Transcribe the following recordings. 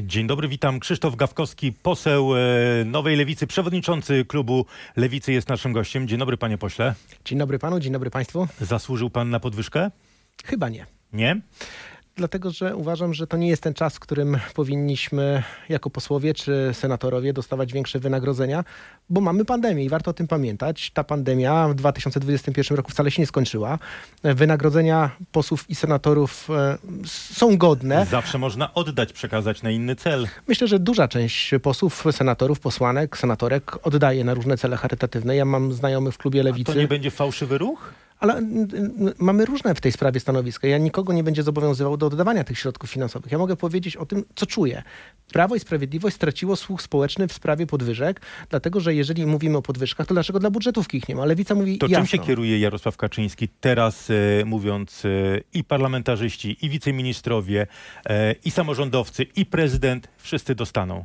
Dzień dobry, witam. Krzysztof Gawkowski, poseł e, Nowej Lewicy, przewodniczący klubu Lewicy jest naszym gościem. Dzień dobry, panie pośle. Dzień dobry panu, dzień dobry państwu. Zasłużył pan na podwyżkę? Chyba nie. Nie? Dlatego, że uważam, że to nie jest ten czas, w którym powinniśmy jako posłowie czy senatorowie dostawać większe wynagrodzenia, bo mamy pandemię i warto o tym pamiętać. Ta pandemia w 2021 roku wcale się nie skończyła. Wynagrodzenia posłów i senatorów e, są godne. Zawsze można oddać, przekazać na inny cel. Myślę, że duża część posłów, senatorów, posłanek, senatorek oddaje na różne cele charytatywne. Ja mam znajomych w klubie Lewicy. To nie będzie fałszywy ruch? Ale mamy różne w tej sprawie stanowiska. Ja nikogo nie będzie zobowiązywał do oddawania tych środków finansowych. Ja mogę powiedzieć o tym, co czuję. Prawo i Sprawiedliwość straciło słuch społeczny w sprawie podwyżek, dlatego że jeżeli mówimy o podwyżkach, to dlaczego dla budżetówki ich nie ma? Lewica mówi To jasno. czym się kieruje Jarosław Kaczyński teraz e, mówiąc e, i parlamentarzyści, i wiceministrowie, e, i samorządowcy, i prezydent, wszyscy dostaną?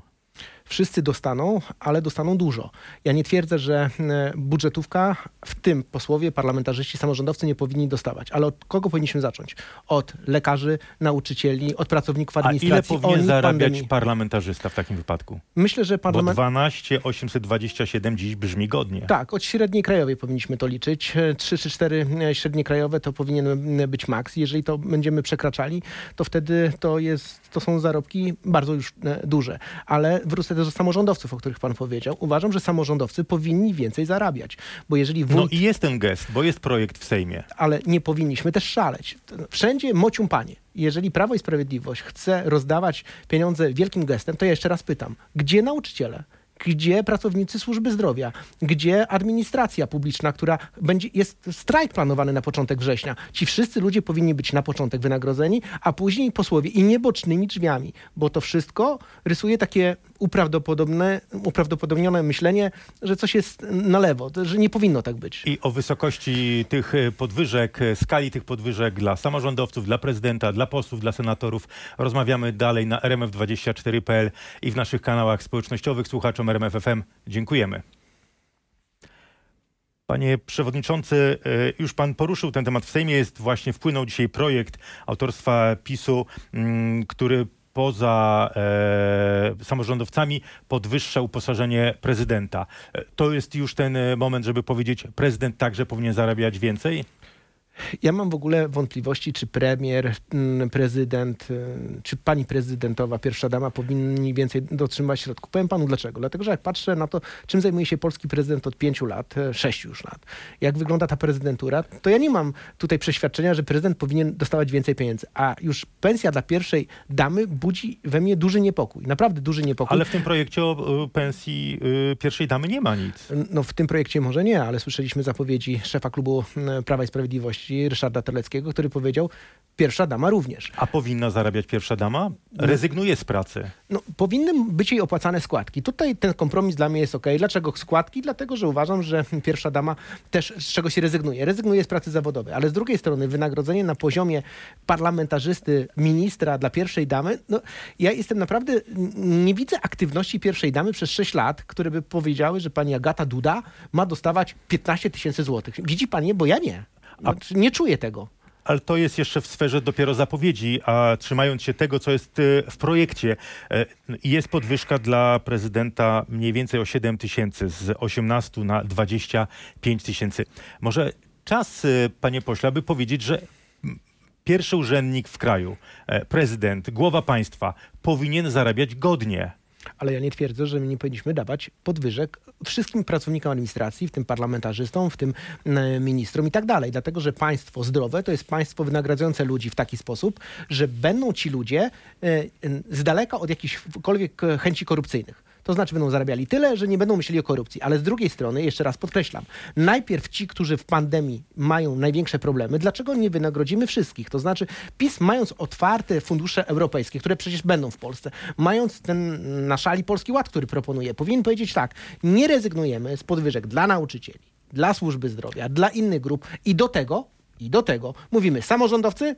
Wszyscy dostaną, ale dostaną dużo. Ja nie twierdzę, że e, budżetówka, w tym posłowie, parlamentarzyści, samorządowcy nie powinni dostawać. Ale od kogo powinniśmy zacząć? Od lekarzy, nauczycieli, od pracowników A ile administracji. powinien zarabiać pandemii. parlamentarzysta w takim wypadku? Myślę, że Bo parlament... 12 827 dziś brzmi godnie. Tak, od średniej krajowej powinniśmy to liczyć. E, Trzy czy cztery e, średnie krajowe to powinien e, być maks. Jeżeli to będziemy przekraczali, to wtedy to, jest, to są zarobki bardzo już e, duże. Ale wrócę do samorządowców, o których pan powiedział. Uważam, że samorządowcy powinni więcej zarabiać. Bo jeżeli No wójt i jest ten gest, bo jest projekt w Sejmie. ale nie powinniśmy też szaleć. Wszędzie mocium panie. Jeżeli Prawo i Sprawiedliwość chce rozdawać pieniądze wielkim gestem, to ja jeszcze raz pytam, gdzie nauczyciele? Gdzie pracownicy służby zdrowia? Gdzie administracja publiczna, która będzie, jest strajk planowany na początek września? Ci wszyscy ludzie powinni być na początek wynagrodzeni, a później posłowie i nie bocznymi drzwiami, bo to wszystko rysuje takie uprawdopodobnione myślenie, że coś jest na lewo, że nie powinno tak być. I o wysokości tych e, podwyżek, e, skali tych podwyżek dla samorządowców, dla prezydenta, dla posłów, dla senatorów rozmawiamy dalej na rmf24.pl i w naszych kanałach społecznościowych. Słuchaczom RMFFM dziękujemy. Panie przewodniczący, e, już pan poruszył ten temat w Sejmie. Jest właśnie wpłynął dzisiaj projekt autorstwa PiSu, mm, który poza e, samorządowcami podwyższa uposażenie prezydenta. E, To jest już ten e, moment, żeby powiedzieć, prezydent także powinien zarabiać więcej? Ja mam w ogóle wątpliwości, czy premier, mm, prezydent, y, czy pani prezydentowa, pierwsza dama powinni więcej dotrzymać środków. Powiem panu dlaczego. Dlatego, że jak patrzę na to, czym zajmuje się polski prezydent od pięciu lat, e, sześciu już lat, jak wygląda ta prezydentura, to ja nie mam tutaj przeświadczenia, że prezydent powinien dostawać więcej pieniędzy. A już pensja dla pierwszej damy budzi we mnie duży niepokój. Naprawdę duży niepokój. Ale w tym projekcie o pensji e, pierwszej damy nie ma nic. No w tym projekcie może nie, ale słyszeliśmy zapowiedzi szefa klubu Prawa i Sprawiedliwości, Ryszarda Terleckiego, który powiedział, pierwsza dama również. A powinna zarabiać pierwsza dama? Rezygnuje z pracy. No, powinny być jej opłacane składki. Tutaj ten kompromis dla mnie jest ok. Dlaczego składki? Dlatego, że uważam, że pierwsza dama też z czegoś rezygnuje. Rezygnuje z pracy zawodowej, ale z drugiej strony wynagrodzenie na poziomie parlamentarzysty, ministra dla pierwszej damy, no ja jestem naprawdę, nie widzę aktywności pierwszej damy przez 6 lat, które by powiedziały, że pani Agata Duda ma dostawać 15 tysięcy złotych. Widzi pani, bo ja nie. Znaczy, nie czuję tego. Ale to jest jeszcze w sferze dopiero zapowiedzi, a trzymając się tego, co jest e, w projekcie, e, jest podwyżka dla prezydenta mniej więcej o 7 tysięcy, z 18 na 25 tysięcy. Może czas, e, panie pośle, aby powiedzieć, że pierwszy urzędnik w kraju, prezydent, głowa państwa powinien zarabiać godnie. Ale ja nie twierdzę, że my nie powinniśmy dawać podwyżek wszystkim pracownikom administracji, w tym parlamentarzystom, w tym e, ministrom i tak dalej. Dlatego, że państwo zdrowe to jest państwo wynagradzające ludzi w taki sposób, że będą ci ludzie e, z daleka od jakichkolwiek e, chęci korupcyjnych. To znaczy będą zarabiali tyle, że nie będą myśleli o korupcji. Ale z drugiej strony, jeszcze raz podkreślam, najpierw ci, którzy w pandemii mają największe problemy, dlaczego nie wynagrodzimy wszystkich? To znaczy PiS mając otwarte fundusze europejskie, które przecież będą w Polsce, mając ten na szali Polski Ład, który proponuje, powinien powiedzieć tak, nie rezygnujemy z podwyżek dla nauczycieli, dla służby zdrowia, dla innych grup i do tego, i do tego mówimy samorządowcy,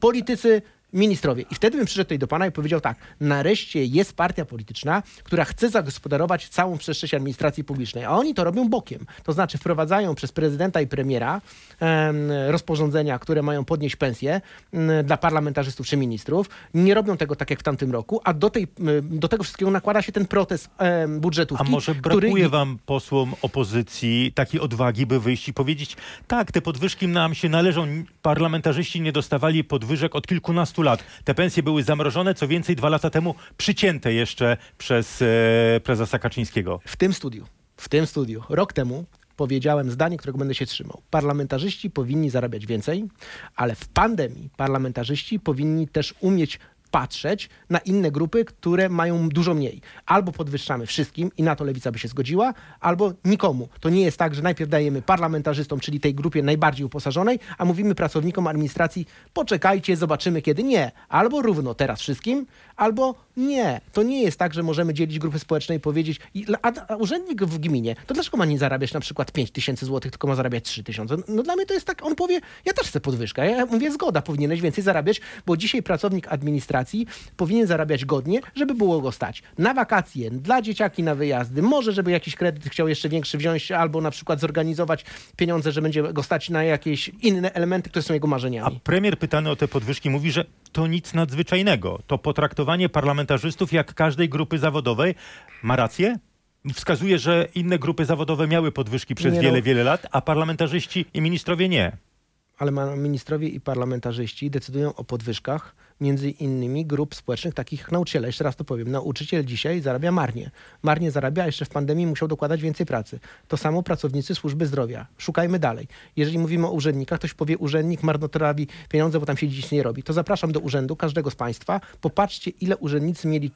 politycy, ministrowie. I wtedy bym przyszedł tutaj do pana i powiedział tak, nareszcie jest partia polityczna, która chce zagospodarować całą przestrzeń administracji publicznej, a oni to robią bokiem. To znaczy wprowadzają przez prezydenta i premiera em, rozporządzenia, które mają podnieść pensje em, dla parlamentarzystów czy ministrów. Nie robią tego tak jak w tamtym roku, a do, tej, do tego wszystkiego nakłada się ten protest em, A budżetówki. może który brakuje wam posłom opozycji takiej odwagi, by wyjść i powiedzieć, tak, te podwyżki nam się należą. Parlamentarzyści nie dostawali podwyżek od kilkunastu lat. Te pensje były zamrożone, co więcej, dwa lata temu przycięte jeszcze przez e, prezesa Kaczyńskiego. w tym studiu, w tym studiu, rok temu powiedziałem zdanie, którego będę się trzymał. Parlamentarzyści powinni zarabiać więcej, ale w pandemii parlamentarzyści powinni też umieć patrzeć na inne grupy, które mają dużo mniej. Albo podwyższamy wszystkim i na to lewica by się zgodziła, albo nikomu. To nie jest tak, że najpierw dajemy parlamentarzystom, czyli tej grupie najbardziej uposażonej, a mówimy pracownikom administracji, poczekajcie, zobaczymy kiedy. Nie. Albo równo teraz wszystkim, albo nie. To nie jest tak, że możemy dzielić grupy społeczne i powiedzieć, a, a urzędnik w gminie, to dlaczego ma nie zarabiać na przykład 5 tysięcy złotych, tylko ma zarabiać 3 tysiące? No dla mnie to jest tak, on powie, ja też chcę podwyżkę. Ja mówię, zgoda, powinieneś więcej zarabiać, bo dzisiaj pracownik administracji powinien zarabiać godnie, żeby było go stać. Na wakacje, dla dzieciaki na wyjazdy, może żeby jakiś kredyt chciał jeszcze większy wziąć, albo na przykład zorganizować pieniądze, że będzie go stać na jakieś inne elementy, które są jego A marzeniami. premier pytany o te podwyżki mówi, że to nic nadzwyczajnego. To potraktowanie parlamentarzystów jak każdej grupy zawodowej. Ma rację? Wskazuje, że inne grupy zawodowe miały podwyżki przez Nie no. wiele, wiele lat, a parlamentarzyści i ministrowie nie. ale ministrowie i parlamentarzyści decydują o podwyżkach między innymi grup społecznych, takich jak nauczyciele. Jeszcze raz to powiem, nauczyciel dzisiaj zarabia marnie. Marnie zarabia, jeszcze w pandemii musiał dokładać więcej pracy. To samo pracownicy służby zdrowia. Szukajmy dalej. Jeżeli mówimy o urzędnikach, ktoś powie, urzędnik marnotrawi pieniądze, bo tam się dziś nie robi. To zapraszam do urzędu, każdego z państwa. Popatrzcie, ile urzędnicy mieli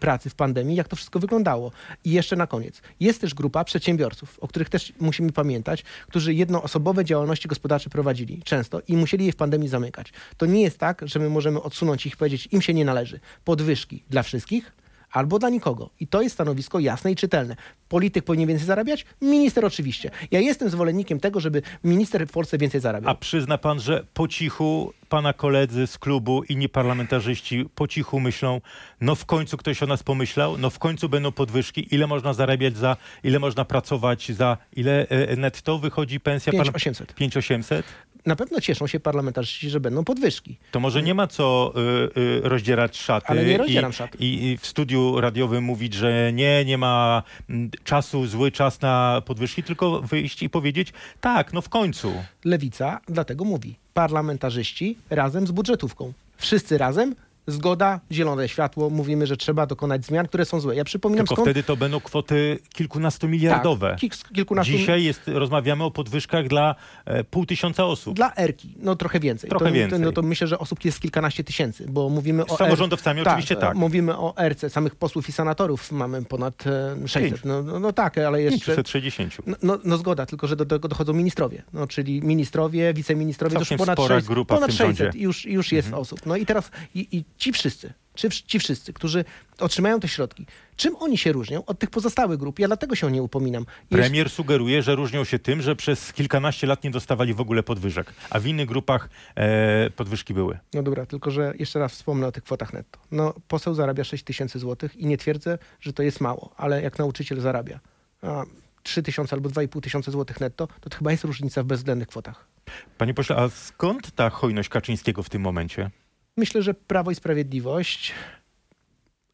pracy w pandemii, jak to wszystko wyglądało. I jeszcze na koniec. Jest też grupa przedsiębiorców, o których też musimy pamiętać, którzy jednoosobowe działalności gospodarcze prowadzili często i musieli je w pandemii zamykać. To nie jest tak, że my możemy odsunąć ich i powiedzieć, im się nie należy. Podwyżki dla wszystkich, albo dla nikogo. I to jest stanowisko jasne i czytelne. Polityk powinien więcej zarabiać? Minister oczywiście. Ja jestem zwolennikiem tego, żeby minister w Polsce więcej zarabiał. A przyzna pan, że po cichu pana koledzy z klubu, inni parlamentarzyści po cichu myślą, no w końcu ktoś o nas pomyślał, no w końcu będą podwyżki, ile można zarabiać za, ile można pracować za, ile e, netto wychodzi pensja? 5800. 5800? Na pewno cieszą się parlamentarzyści, że będą podwyżki. To może nie ma co y, y, rozdzierać szaty Ale nie rozdzieram i, szat. I, i w studiu radiowym mówić, że nie, nie ma mm, czasu, zły czas na podwyżki, tylko wyjść i powiedzieć, tak, no w końcu. Lewica dlatego mówi. Parlamentarzyści razem z budżetówką. Wszyscy razem. Zgoda, zielone światło, mówimy, że trzeba dokonać zmian, które są złe. Ja przypominam Tylko skąd... wtedy to będą kwoty kilkunastomiliardowe. Tak, kil- kilkunastu... Dzisiaj jest, rozmawiamy o podwyżkach dla e, pół tysiąca osób. Dla Erki, no trochę więcej. Trochę to, więcej. To, no to myślę, że osób jest kilkanaście tysięcy, bo mówimy o... Z samorządowcami oczywiście tak. Mówimy o Erce, samych posłów i senatorów mamy ponad e, 600. Pięć. No, no, no tak, ale jeszcze... 560. No, no, no zgoda, tylko że do tego dochodzą ministrowie, no, czyli ministrowie, wiceministrowie, to już ponad spora 600, grupa ponad tym 600 rządzie. Mhm. już, już jest osób. No i teraz i, i ci wszyscy, czy, ci wszyscy, którzy otrzymają te środki, czym oni się różnią od tych pozostałych grup? Ja dlatego się o nie upominam. Premier sugeruje, że różnią się tym, że przez kilkanaście lat nie dostawali w ogóle podwyżek, a w innych grupach e, podwyżki były. No dobra, tylko że jeszcze raz wspomnę o tych kwotach netto. No poseł zarabia 6 tysięcy złotych i nie twierdzę, że to jest mało, ale jak nauczyciel zarabia a, 3 tysiące albo 2,5 tysiąca złotych netto, to, to chyba jest różnica w bezwzględnych kwotach. Panie pośle, a skąd ta hojność Kaczyńskiego w tym momencie? Myślę, że Prawo i Sprawiedliwość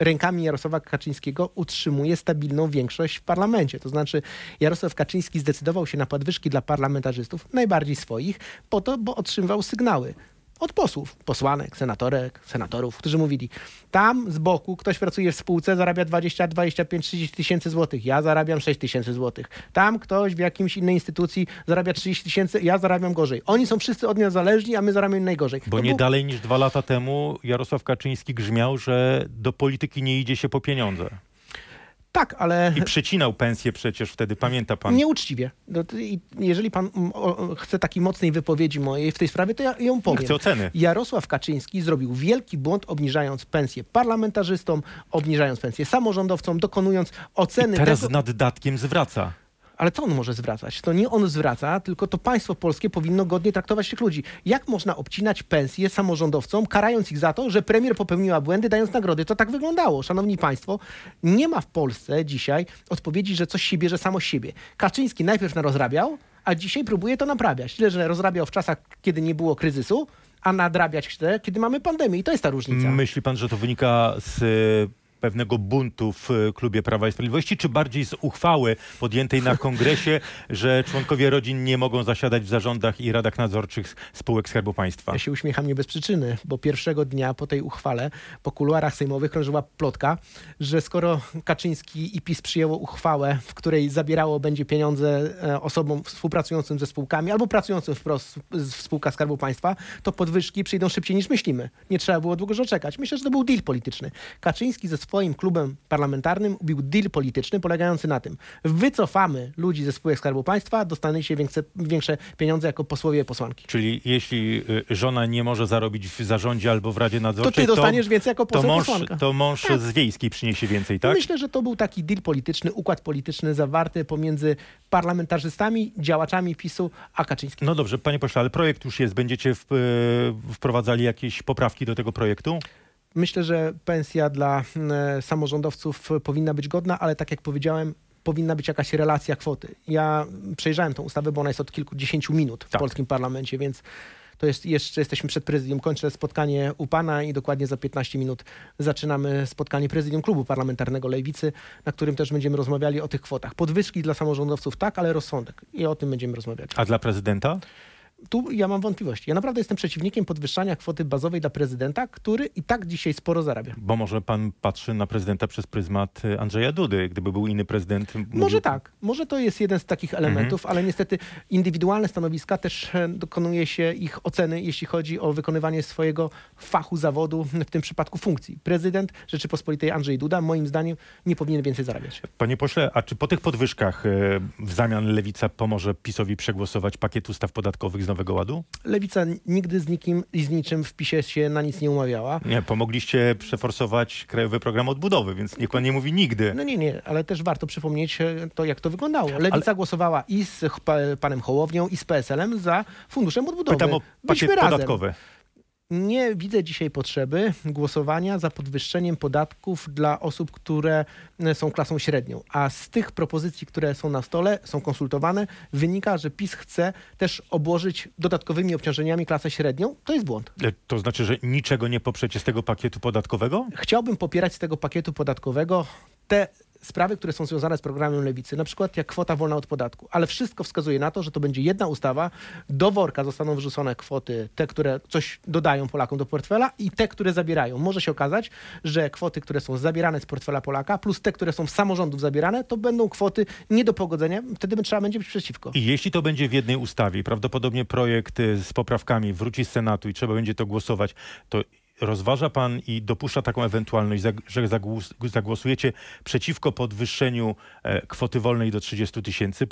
rękami Jarosława Kaczyńskiego utrzymuje stabilną większość w parlamencie. To znaczy Jarosław Kaczyński zdecydował się na podwyżki dla parlamentarzystów, najbardziej swoich, po to, bo otrzymywał sygnały od posłów, posłanek, senatorek, senatorów, którzy mówili, tam z boku ktoś pracuje w spółce, zarabia 20, 25, 30 tysięcy złotych, ja zarabiam 6 tysięcy złotych. Tam ktoś w jakimś innej instytucji zarabia 30 tysięcy, ja zarabiam gorzej. Oni są wszyscy od mnie zależni, a my zarabiamy najgorzej. Bo To nie był- dalej niż dwa lata temu Jarosław Kaczyński grzmiał, że do polityki nie idzie się po pieniądze. Tak, ale I przycinał pensję przecież wtedy, pamięta pan? nieuczciwie. No, jeżeli pan chce takiej mocnej wypowiedzi mojej w tej sprawie, to ja ją powiem. Chcę oceny. Jarosław Kaczyński zrobił wielki błąd, obniżając pensję parlamentarzystom, obniżając pensję samorządowcom, dokonując oceny I teraz tego... z naddatkiem zwraca. Ale co on może zwracać? To nie on zwraca, tylko to państwo polskie powinno godnie traktować tych ludzi. Jak można obcinać pensje samorządowcom, karając ich za to, że premier popełniła błędy, dając nagrody? To tak wyglądało. Szanowni Państwo, nie ma w Polsce dzisiaj odpowiedzi, że coś się bierze samo siebie. Kaczyński najpierw narozrabiał, a dzisiaj próbuje to naprawiać. Tyle, że rozrabiał w czasach, kiedy nie było kryzysu, a nadrabiać chce, kiedy mamy pandemię. I to jest ta różnica. Myśli pan, że to wynika z pewnego buntu w e, klubie Prawa i Sprawiedliwości, czy bardziej z uchwały podjętej na kongresie, że członkowie rodzin nie mogą zasiadać w zarządach i radach nadzorczych spółek Skarbu Państwa? Ja się uśmiecham nie bez przyczyny, bo pierwszego dnia po tej uchwale po kuluarach sejmowych krążyła plotka, że skoro Kaczyński i PiS przyjęło uchwałę, w której zabierało będzie pieniądze e, osobom współpracującym ze spółkami albo pracującym wprost w spółkach Skarbu Państwa, to podwyżki przyjdą szybciej niż myślimy. Nie trzeba było długo czekać. Myślę, że to był deal polityczny. Kaczyński ze swoim klubem parlamentarnym ubił deal polityczny polegający na tym, wycofamy ludzi ze spółek Skarbu Państwa, dostaniecie większe, większe pieniądze jako posłowie posłanki. Czyli jeśli y, żona nie może zarobić w zarządzie albo w Radzie Nadzorczej, to ty dostaniesz to, więcej jako poseł to mąż, posłanka. To mąż tak. z wiejskiej przyniesie więcej, tak? Myślę, że to był taki deal polityczny, układ polityczny zawarty pomiędzy parlamentarzystami, działaczami PiSu, a Kaczyńskim. No dobrze, panie pośle, ale projekt już jest. Będziecie w, y, wprowadzali jakieś poprawki do tego projektu? Myślę, że pensja dla e, samorządowców powinna być godna, ale tak jak powiedziałem, powinna być jakaś relacja kwoty. Ja przejrzałem tą ustawę, bo ona jest od kilkudziesięciu minut w tak. polskim parlamencie, więc to jest jeszcze jesteśmy przed prezydium. Kończę spotkanie u pana i dokładnie za 15 minut zaczynamy spotkanie prezydium klubu parlamentarnego Lewicy, na którym też będziemy rozmawiali o tych kwotach. Podwyżki dla samorządowców tak, ale rozsądek. I o tym będziemy rozmawiać. A dla prezydenta? Tu ja mam wątpliwości. Ja naprawdę jestem przeciwnikiem podwyższania kwoty bazowej dla prezydenta, który i tak dzisiaj sporo zarabia. Bo może pan patrzy na prezydenta przez pryzmat y, Andrzeja Dudy. Gdyby był inny prezydent... Może tak. Może to jest jeden z takich elementów, mhm. ale niestety indywidualne stanowiska też e, dokonuje się ich oceny, jeśli chodzi o wykonywanie swojego fachu zawodu, w tym przypadku funkcji. Prezydent Rzeczypospolitej Andrzej Duda moim zdaniem nie powinien więcej zarabiać. Panie pośle, a czy po tych podwyżkach e, w zamian Lewica pomoże PiSowi przegłosować pakiet ustaw podatkowych z Nowego Ładu? Lewica nigdy z nikim i z niczym w PiSie się na nic nie umawiała. Nie, pomogliście przeforsować Krajowy Program Odbudowy, więc niech pan nie mówi nigdy. No nie, nie, ale też warto przypomnieć e, to, jak to wyglądało. Lewica ale... głosowała i z panem Hołownią, i z PSL-em za Funduszem Odbudowy. Pytam o pakiet podatkowy nie widzę dzisiaj potrzeby głosowania za podwyższeniem podatków dla osób, które e, są klasą średnią. A z tych propozycji, które są na stole, są konsultowane, wynika, że PiS chce też obłożyć dodatkowymi obciążeniami klasę średnią. To jest błąd. E, to znaczy, że niczego nie poprzecie z tego pakietu podatkowego? Chciałbym popierać z tego pakietu podatkowego te sprawy, które są związane z programem Lewicy, na przykład jak kwota wolna od podatku, ale wszystko wskazuje na to, że to będzie jedna ustawa, do worka zostaną wrzucone kwoty, te, które coś dodają Polakom do portfela i te, które zabierają. Może się okazać, że kwoty, które są zabierane z portfela Polaka, plus te, które są z samorządów zabierane, to będą kwoty nie do pogodzenia, wtedy trzeba będzie być przeciwko. I jeśli to będzie w jednej ustawie, prawdopodobnie projekt y, z poprawkami wróci z Senatu i trzeba będzie to głosować, to rozważa pan i dopuszcza taką ewentualność, że zagłosujecie przeciwko podwyższeniu e, kwoty wolnej do 30 tysięcy,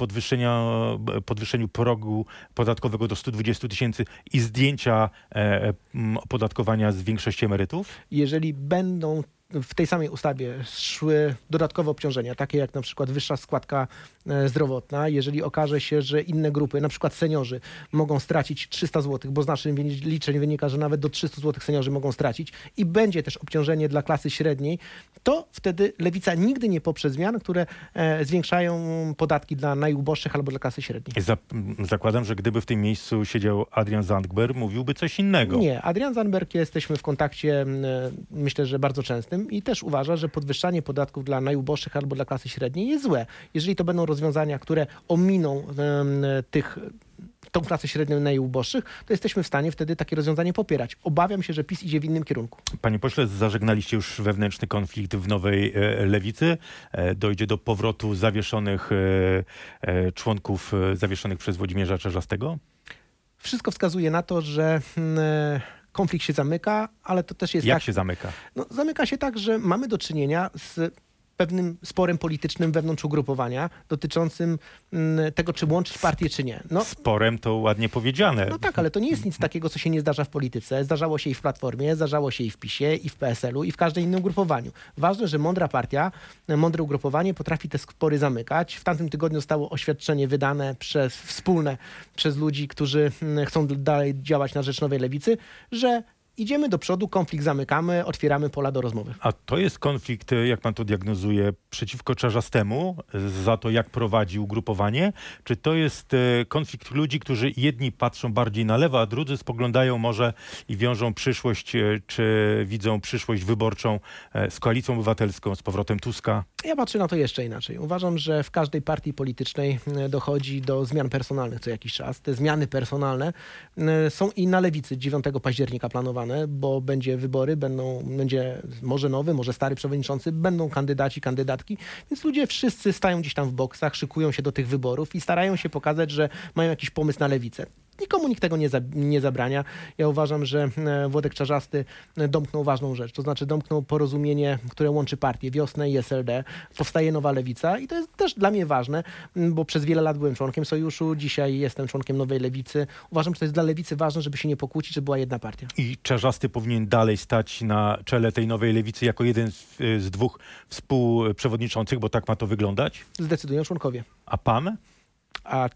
podwyższeniu progu podatkowego do 120 tysięcy i zdjęcia e, opodatkowania z większości emerytów? Jeżeli będą w tej samej ustawie szły dodatkowe obciążenia, takie jak na przykład wyższa składka e, zdrowotna, jeżeli okaże się, że inne grupy, na przykład seniorzy, mogą stracić 300 zł, bo z naszych liczeń wynika, że nawet do 300 zł seniorzy mogą stracić i będzie też obciążenie dla klasy średniej, to wtedy lewica nigdy nie poprze zmian, które e, zwiększają podatki dla najuboższych albo dla klasy średniej. zakładam, że gdyby w tym miejscu siedział Adrian Zandberg, mówiłby coś innego. Nie, Adrian Zandberg jesteśmy w kontakcie, myślę, że bardzo częstym tym i też uważa, że podwyższanie podatków dla najuboższych albo dla klasy średniej jest złe. Jeżeli to będą rozwiązania, które ominą tych tą klasę średnią najuboższych, to jesteśmy w stanie wtedy takie rozwiązanie popierać. Obawiam się, że PiS idzie w innym kierunku. Panie pośle, zażegnaliście już wewnętrzny konflikt w nowej e, lewicy. E, dojdzie do powrotu zawieszonych e, członków zawieszonych przez Włodzimierza Czerzastego? Wszystko wskazuje na to, że mm, konflikt się zamyka, ale to też jest Jak tak, się zamyka? No, zamyka się tak, że mamy do czynienia z pewnym sporem politycznym wewnątrz ugrupowania dotyczącym mm, tego, czy łączyć partię, czy nie. No, sporem to ładnie powiedziane. No tak, ale to nie jest nic takiego, co się nie zdarza w polityce. Zdarzało się i w Platformie, zdarzało się i w PiSie, i w PSL-u, i w każdym innym ugrupowaniu. Ważne, że mądra partia, mądre ugrupowanie potrafi te spory zamykać. W tamtym tygodniu zostało oświadczenie wydane przez wspólne przez ludzi, którzy mm, chcą dalej działać na rzecz Nowej Lewicy, że idziemy do przodu, konflikt zamykamy, otwieramy pola do rozmowy. A to jest konflikt, jak pan to diagnozuje, przeciwko Czarzastemu za to, jak prowadzi ugrupowanie? Czy to jest e, konflikt ludzi, którzy jedni patrzą bardziej na lewo, a drudzy spoglądają może i wiążą przyszłość, e, czy widzą przyszłość wyborczą e, z Koalicją Obywatelską, z powrotem Tuska? Ja patrzę na to jeszcze inaczej. Uważam, że w każdej partii politycznej dochodzi do zmian personalnych co jakiś czas. Te zmiany personalne są i na lewicy 9 października planowane bo będzie wybory, będą, będzie może nowy, może stary przewodniczący, będą kandydaci, kandydatki, więc ludzie wszyscy stają gdzieś tam w boksach, szykują się do tych wyborów i starają się pokazać, że mają jakiś pomysł na lewicę. Nikomu nikt tego nie, za, nie zabrania. Ja uważam, że e, Włodek Czarzasty e, domknął ważną rzecz, to znaczy domknął porozumienie, które łączy partie, wiosnę i SLD. Powstaje nowa lewica i to jest też dla mnie ważne, bo przez wiele lat byłem członkiem sojuszu, dzisiaj jestem członkiem nowej lewicy. Uważam, że to jest dla lewicy ważne, żeby się nie pokłócić, żeby była jedna partia. I Czarzasty powinien dalej stać na czele tej nowej lewicy jako jeden z, z dwóch współprzewodniczących, bo tak ma to wyglądać? Zdecydują członkowie. A pan?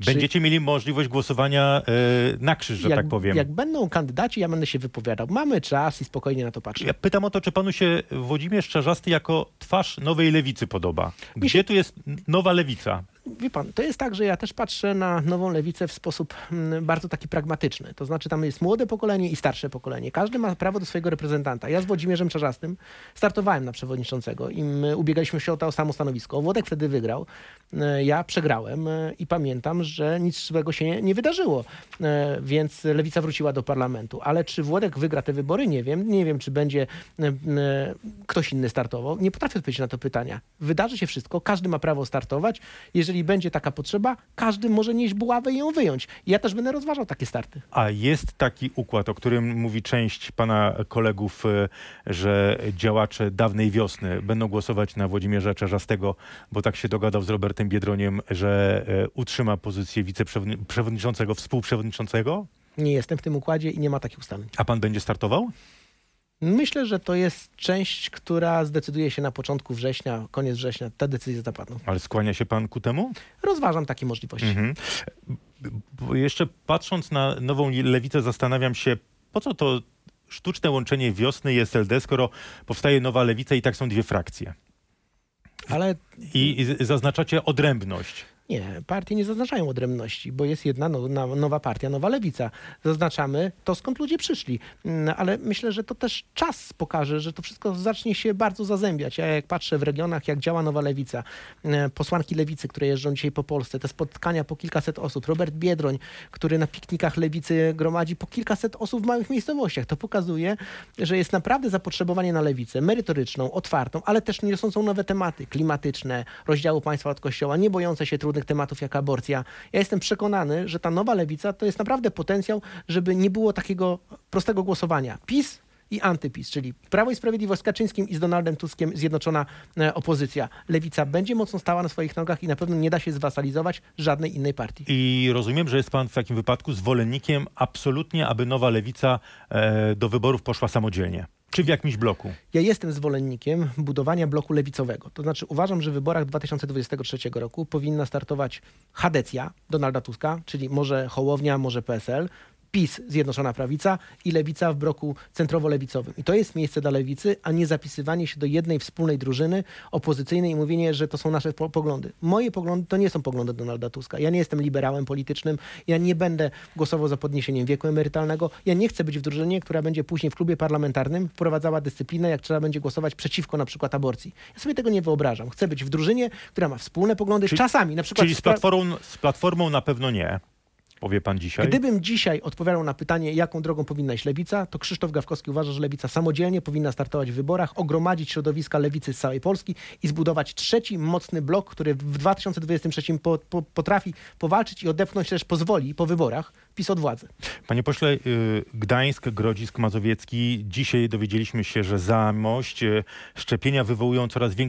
Czy... Będziecie mieli możliwość głosowania e, na krzyż, że jak, tak powiem. Jak będą kandydaci, ja będę się wypowiadał. Mamy czas i spokojnie na to patrzę. Ja pytam o to, czy panu się Włodzimierz Czarzasty jako twarz nowej lewicy podoba? Gdzie się... tu jest nowa lewica? Wie pan, to jest tak, że ja też patrzę na nową lewicę w sposób mm, bardzo taki pragmatyczny. To znaczy tam jest młode pokolenie i starsze pokolenie. Każdy ma prawo do swojego reprezentanta. Ja z Włodzimierzem Czarzastym startowałem na przewodniczącego i my ubiegaliśmy się o to samo stanowisko. Włodek wtedy wygrał. E, ja przegrałem e, i pamiętam, że nic złego się nie wydarzyło. E, więc lewica wróciła do parlamentu. Ale czy Włodek wygra te wybory? Nie wiem. Nie wiem, czy będzie ktoś inny startował. Nie potrafię odpowiedzieć na to pytania. Wydarzy się wszystko. Każdy ma prawo startować. Jeżeli jeżeli będzie taka potrzeba, każdy może nieść buławę i ją wyjąć. Ja też będę rozważał takie starty. A jest taki układ, o którym mówi część pana kolegów, e, że działacze dawnej wiosny będą głosować na Włodzimierza Czarzastego, bo tak się dogadał z Robertem Biedroniem, że e, utrzyma pozycję wiceprzewodniczącego, współprzewodniczącego? Nie jestem w tym układzie i nie ma takich ustaleń. A pan będzie startował? Myślę, że to jest część, która zdecyduje się na początku września, koniec września. Te decyzje zapadną. Ale skłania się pan ku temu? Rozważam takie możliwości. Mhm. Bo jeszcze patrząc na nową lewicę, zastanawiam się, po co to sztuczne łączenie wiosny i SLD, skoro powstaje nowa lewica i tak są dwie frakcje. Ale... I, i zaznaczacie odrębność. Nie, partie nie zaznaczają odrębności, bo jest jedna nowa partia, nowa lewica. Zaznaczamy to, skąd ludzie przyszli. Mm, ale myślę, że to też czas pokaże, że to wszystko zacznie się bardzo zazębiać. Ja jak patrzę w regionach, jak działa nowa lewica, mm, posłanki lewicy, które jeżdżą dzisiaj po Polsce, te spotkania po kilkaset osób, Robert Biedroń, który na piknikach lewicy gromadzi po kilkaset osób w małych miejscowościach. To pokazuje, że jest naprawdę zapotrzebowanie na lewicę merytoryczną, otwartą, ale też niosącą nowe tematy klimatyczne, rozdziału państwa od kościoła, nie bojące się trudnych tematów jak aborcja. Ja jestem przekonany, że ta nowa lewica to jest naprawdę potencjał, żeby nie było takiego prostego głosowania. PiS i antypis, czyli Prawo i Sprawiedliwość z Kaczyńskim i z Donaldem Tuskiem zjednoczona e, opozycja. Lewica będzie mocno stała na swoich nogach i na pewno nie da się zwasalizować żadnej innej partii. I rozumiem, że jest pan w takim wypadku zwolennikiem absolutnie, aby nowa lewica e, do wyborów poszła samodzielnie. Czy w jakimś bloku? Ja jestem zwolennikiem budowania bloku lewicowego. To znaczy uważam, że w wyborach 2023 roku powinna startować Hadecja Donalda Tuska, czyli może Hołownia, może PSL, PiS, Zjednoczona Prawica i Lewica w bloku centrowo-lewicowym. I to jest miejsce dla Lewicy, a nie zapisywanie się do jednej wspólnej drużyny opozycyjnej i mówienie, że to są nasze po poglądy. Moje poglądy to nie są poglądy Donalda Tuska. Ja nie jestem liberałem politycznym, ja nie będę głosował za podniesieniem wieku emerytalnego, ja nie chcę być w drużynie, która będzie później w klubie parlamentarnym wprowadzała dyscyplinę, jak trzeba będzie głosować przeciwko na przykład aborcji. Ja sobie tego nie wyobrażam. Chcę być w drużynie, która ma wspólne poglądy, czyli, czasami na przykład... Czyli z platformą, z platformą na pewno nie powie pan dzisiaj? Gdybym dzisiaj odpowiadał na pytanie, jaką drogą powinna iść lewica, to Krzysztof Gawkowski uważa, że lewica samodzielnie powinna startować w wyborach, ogromadzić środowiska lewicy z całej Polski i zbudować trzeci mocny blok, który w 2023 po, po, potrafi powalczyć i odepchnąć też pozwoli po wyborach PiS od władzy. Panie pośle, y, Gdańsk, Grodzisk, Mazowiecki. Dzisiaj dowiedzieliśmy się, że Zamość y, szczepienia wywołują coraz większe